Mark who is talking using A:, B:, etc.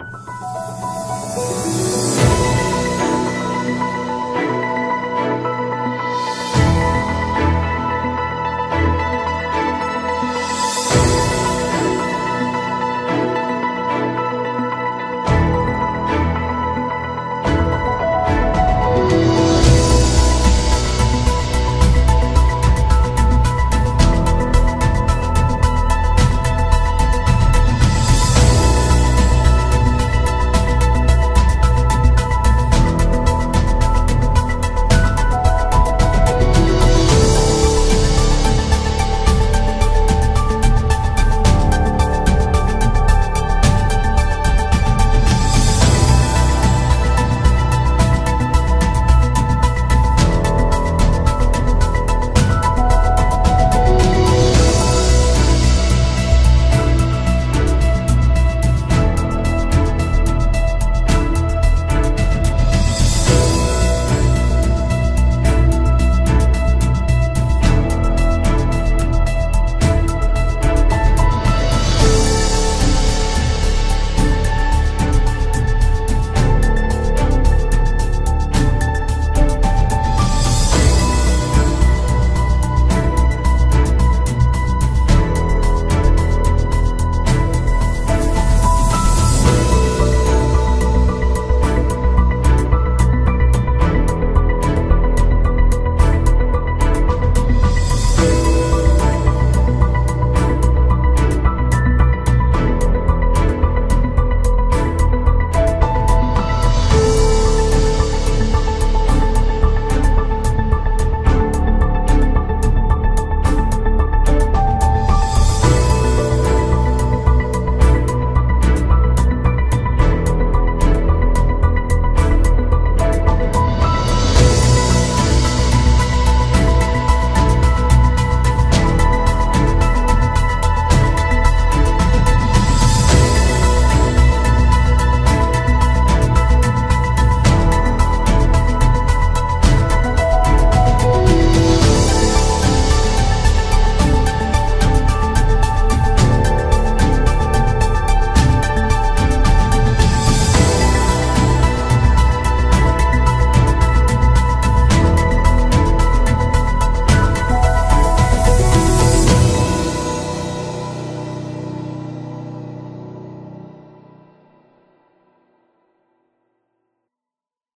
A: you